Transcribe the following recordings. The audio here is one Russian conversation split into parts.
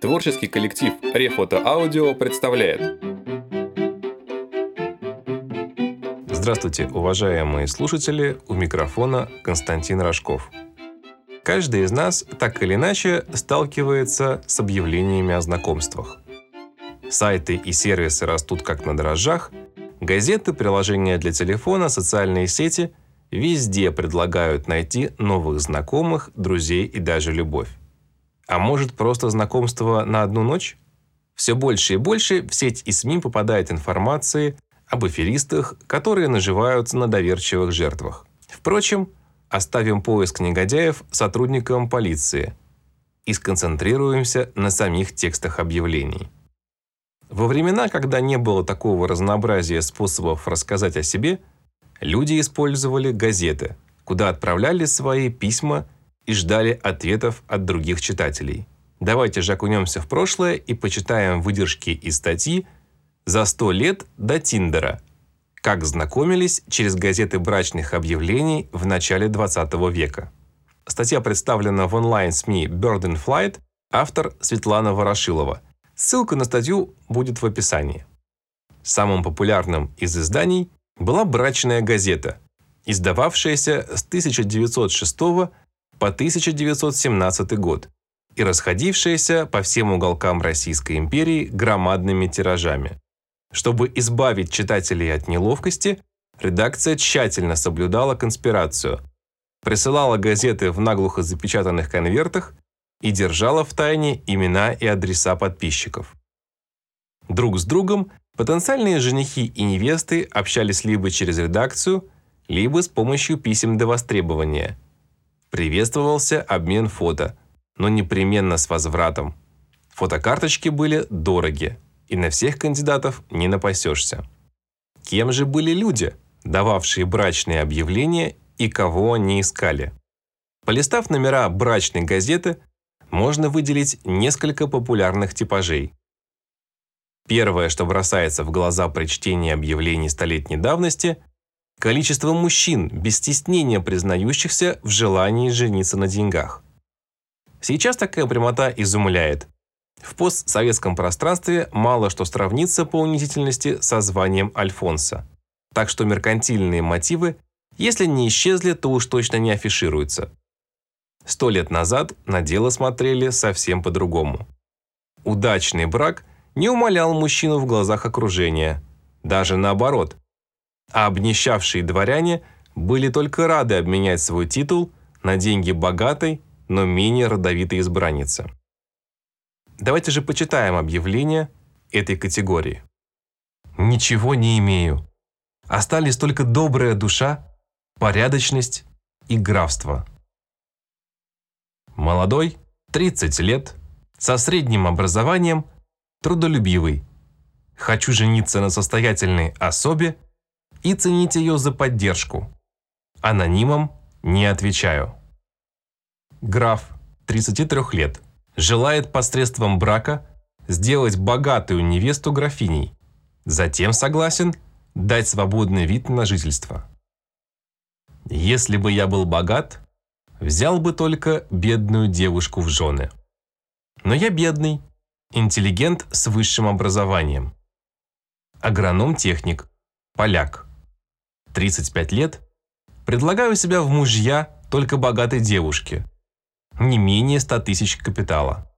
Творческий коллектив Рефото Аудио представляет. Здравствуйте, уважаемые слушатели, у микрофона Константин Рожков. Каждый из нас так или иначе сталкивается с объявлениями о знакомствах. Сайты и сервисы растут как на дрожжах, газеты, приложения для телефона, социальные сети везде предлагают найти новых знакомых, друзей и даже любовь. А может просто знакомство на одну ночь? Все больше и больше в сеть и СМИ попадает информации об аферистах, которые наживаются на доверчивых жертвах. Впрочем, оставим поиск негодяев сотрудникам полиции и сконцентрируемся на самих текстах объявлений. Во времена, когда не было такого разнообразия способов рассказать о себе – Люди использовали газеты, куда отправляли свои письма и ждали ответов от других читателей. Давайте же окунемся в прошлое и почитаем выдержки из статьи «За сто лет до Тиндера», как знакомились через газеты брачных объявлений в начале 20 века. Статья представлена в онлайн-СМИ Bird in Flight, автор Светлана Ворошилова. Ссылка на статью будет в описании. Самым популярным из изданий была брачная газета, издававшаяся с 1906 по 1917 год и расходившаяся по всем уголкам Российской империи громадными тиражами. Чтобы избавить читателей от неловкости, редакция тщательно соблюдала конспирацию, присылала газеты в наглухо запечатанных конвертах и держала в тайне имена и адреса подписчиков. Друг с другом Потенциальные женихи и невесты общались либо через редакцию, либо с помощью писем до востребования. Приветствовался обмен фото, но непременно с возвратом. Фотокарточки были дороги, и на всех кандидатов не напасешься. Кем же были люди, дававшие брачные объявления и кого они искали? Полистав номера брачной газеты, можно выделить несколько популярных типажей. Первое, что бросается в глаза при чтении объявлений столетней давности – количество мужчин, без стеснения признающихся в желании жениться на деньгах. Сейчас такая прямота изумляет. В постсоветском пространстве мало что сравнится по унизительности со званием Альфонса. Так что меркантильные мотивы, если не исчезли, то уж точно не афишируются. Сто лет назад на дело смотрели совсем по-другому. Удачный брак не умолял мужчину в глазах окружения. Даже наоборот. А обнищавшие дворяне были только рады обменять свой титул на деньги богатой, но менее родовитой избранницы. Давайте же почитаем объявление этой категории. «Ничего не имею. Остались только добрая душа, порядочность и графство». Молодой, 30 лет, со средним образованием – трудолюбивый. Хочу жениться на состоятельной особе и ценить ее за поддержку. Анонимом не отвечаю. Граф, 33 лет, желает посредством брака сделать богатую невесту графиней. Затем согласен дать свободный вид на жительство. Если бы я был богат, взял бы только бедную девушку в жены. Но я бедный Интеллигент с высшим образованием. Агроном-техник. Поляк. 35 лет. Предлагаю себя в мужья только богатой девушке. Не менее 100 тысяч капитала.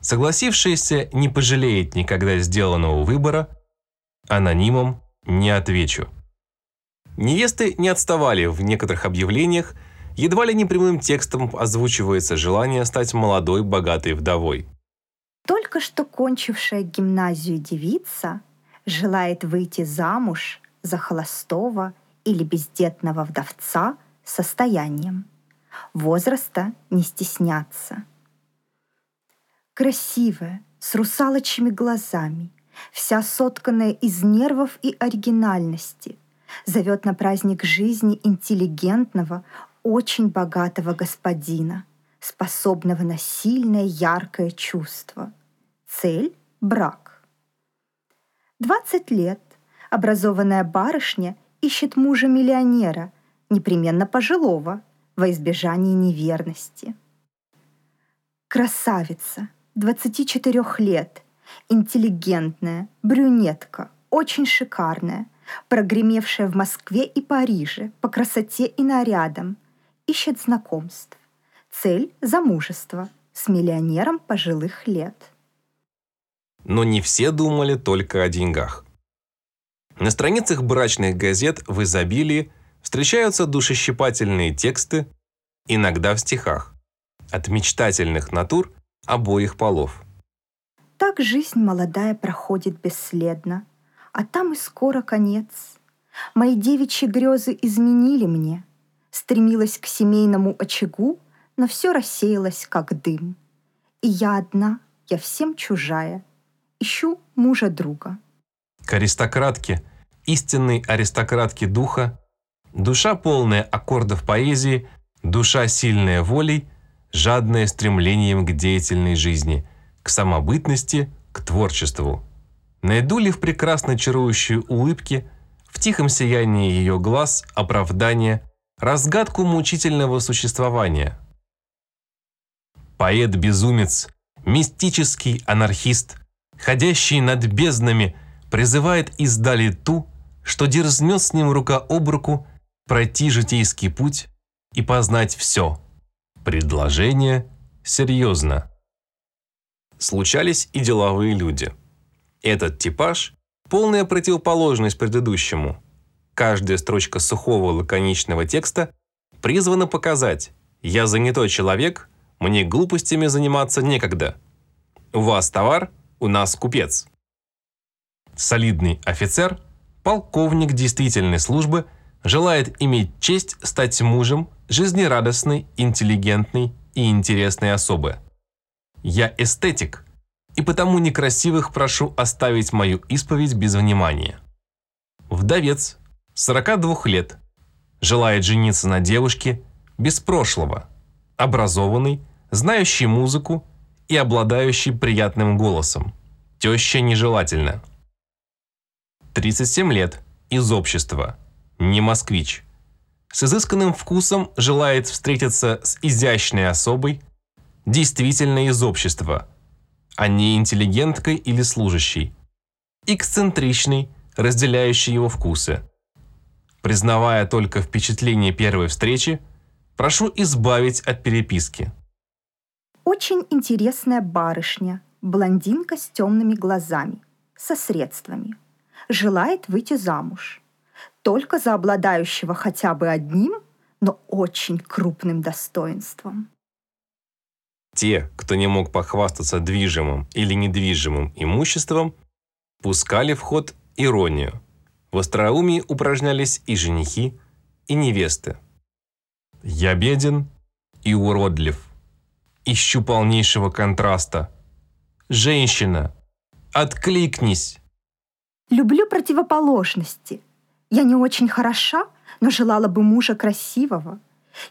Согласившаяся не пожалеет никогда сделанного выбора, анонимом не отвечу. Невесты не отставали в некоторых объявлениях, едва ли не прямым текстом озвучивается желание стать молодой богатой вдовой. Только что кончившая гимназию девица желает выйти замуж за холостого или бездетного вдовца состоянием. Возраста не стесняться. Красивая, с русалочьими глазами, вся сотканная из нервов и оригинальности, зовет на праздник жизни интеллигентного, очень богатого господина – способного на сильное яркое чувство. Цель – брак. 20 лет образованная барышня ищет мужа-миллионера, непременно пожилого, во избежание неверности. Красавица, 24 лет, интеллигентная, брюнетка, очень шикарная, прогремевшая в Москве и Париже по красоте и нарядам, ищет знакомств. Цель – замужество с миллионером пожилых лет. Но не все думали только о деньгах. На страницах брачных газет в изобилии встречаются душещипательные тексты, иногда в стихах, от мечтательных натур обоих полов. Так жизнь молодая проходит бесследно, а там и скоро конец. Мои девичьи грезы изменили мне. Стремилась к семейному очагу, но все рассеялось, как дым. И я одна, я всем чужая, ищу мужа друга. К аристократке, истинной аристократке духа, душа полная аккордов поэзии, душа сильная волей, жадная стремлением к деятельной жизни, к самобытности, к творчеству. Найду ли в прекрасной чарующей улыбке, в тихом сиянии ее глаз оправдание, разгадку мучительного существования – Поэт-безумец, мистический анархист, ходящий над безднами, призывает издали ту, что дерзнет с ним рука об руку пройти житейский путь и познать все. Предложение серьезно. Случались и деловые люди. Этот типаж – полная противоположность предыдущему. Каждая строчка сухого лаконичного текста призвана показать «я занятой человек, мне глупостями заниматься некогда. У вас товар, у нас купец. Солидный офицер, полковник действительной службы, желает иметь честь стать мужем жизнерадостной, интеллигентной и интересной особы. Я эстетик, и потому некрасивых прошу оставить мою исповедь без внимания. Вдовец, 42 лет, желает жениться на девушке без прошлого, образованный, знающий музыку и обладающий приятным голосом. Теща нежелательна. 37 лет, из общества, не москвич. С изысканным вкусом желает встретиться с изящной особой, действительно из общества, а не интеллигенткой или служащей. Эксцентричный, разделяющий его вкусы. Признавая только впечатление первой встречи, прошу избавить от переписки. Очень интересная барышня, блондинка с темными глазами, со средствами. Желает выйти замуж. Только за обладающего хотя бы одним, но очень крупным достоинством. Те, кто не мог похвастаться движимым или недвижимым имуществом, пускали в ход иронию. В остроумии упражнялись и женихи, и невесты. «Я беден и уродлив», ищу полнейшего контраста. Женщина, откликнись. Люблю противоположности. Я не очень хороша, но желала бы мужа красивого.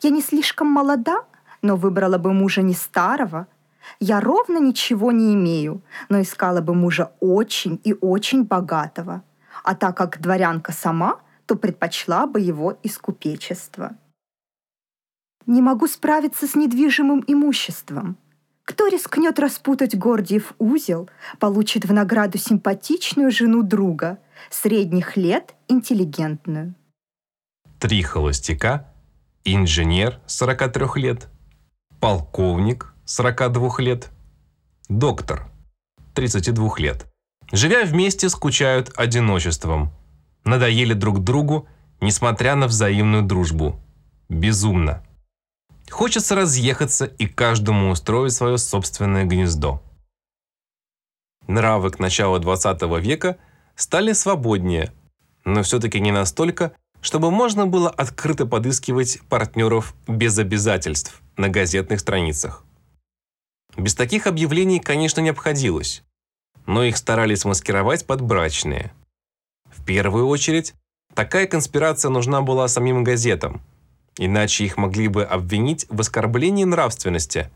Я не слишком молода, но выбрала бы мужа не старого. Я ровно ничего не имею, но искала бы мужа очень и очень богатого. А так как дворянка сама, то предпочла бы его из купечества. Не могу справиться с недвижимым имуществом. Кто рискнет распутать Гордиев узел, получит в награду симпатичную жену друга, средних лет интеллигентную. Три холостяка, инженер 43 лет, полковник 42 лет, доктор 32 лет. Живя вместе, скучают одиночеством. Надоели друг другу, несмотря на взаимную дружбу. Безумно. Хочется разъехаться и каждому устроить свое собственное гнездо. Нравы к началу 20 века стали свободнее, но все-таки не настолько, чтобы можно было открыто подыскивать партнеров без обязательств на газетных страницах. Без таких объявлений, конечно, не обходилось, но их старались маскировать под брачные. В первую очередь, такая конспирация нужна была самим газетам – Иначе их могли бы обвинить в оскорблении нравственности,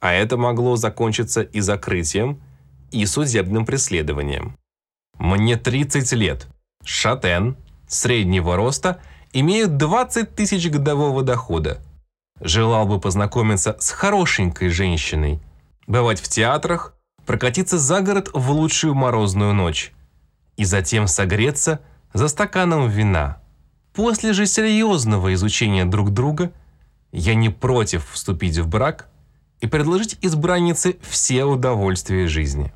а это могло закончиться и закрытием, и судебным преследованием. Мне 30 лет, шатен, среднего роста, имею 20 тысяч годового дохода. Желал бы познакомиться с хорошенькой женщиной. бывать в театрах, прокатиться за город в лучшую морозную ночь и затем согреться за стаканом вина. После же серьезного изучения друг друга я не против вступить в брак и предложить избраннице все удовольствия жизни.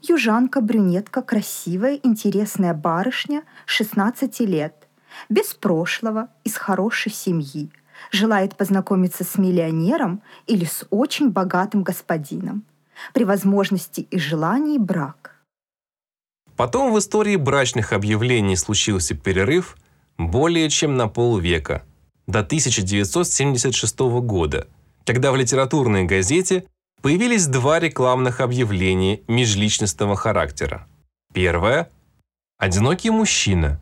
Южанка, брюнетка, красивая, интересная барышня, 16 лет, без прошлого, из хорошей семьи, желает познакомиться с миллионером или с очень богатым господином. При возможности и желании брак. Потом в истории брачных объявлений случился перерыв более чем на полвека, до 1976 года, когда в литературной газете появились два рекламных объявления межличностного характера. Первое – «Одинокий мужчина»,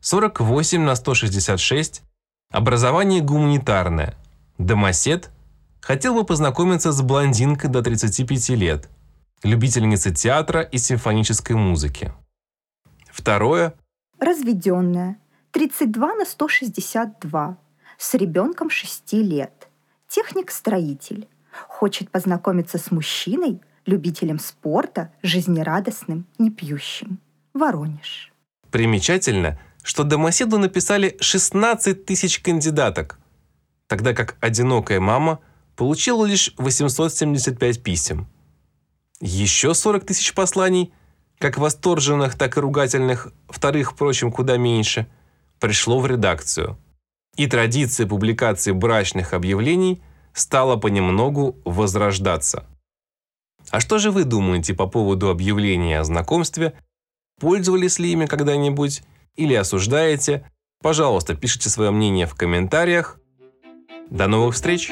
48 на 166, образование гуманитарное, домосед, хотел бы познакомиться с блондинкой до 35 лет, любительницей театра и симфонической музыки. Второе – разведенная, 32 на 162, с ребенком 6 лет, техник-строитель, хочет познакомиться с мужчиной, любителем спорта, жизнерадостным, не пьющим. Воронеж. Примечательно, что домоседу написали 16 тысяч кандидаток, тогда как одинокая мама получила лишь 875 писем. Еще 40 тысяч посланий, как восторженных, так и ругательных, вторых, впрочем, куда меньше, пришло в редакцию. И традиция публикации брачных объявлений стала понемногу возрождаться. А что же вы думаете по поводу объявления о знакомстве? Пользовались ли ими когда-нибудь? или осуждаете, пожалуйста, пишите свое мнение в комментариях. До новых встреч!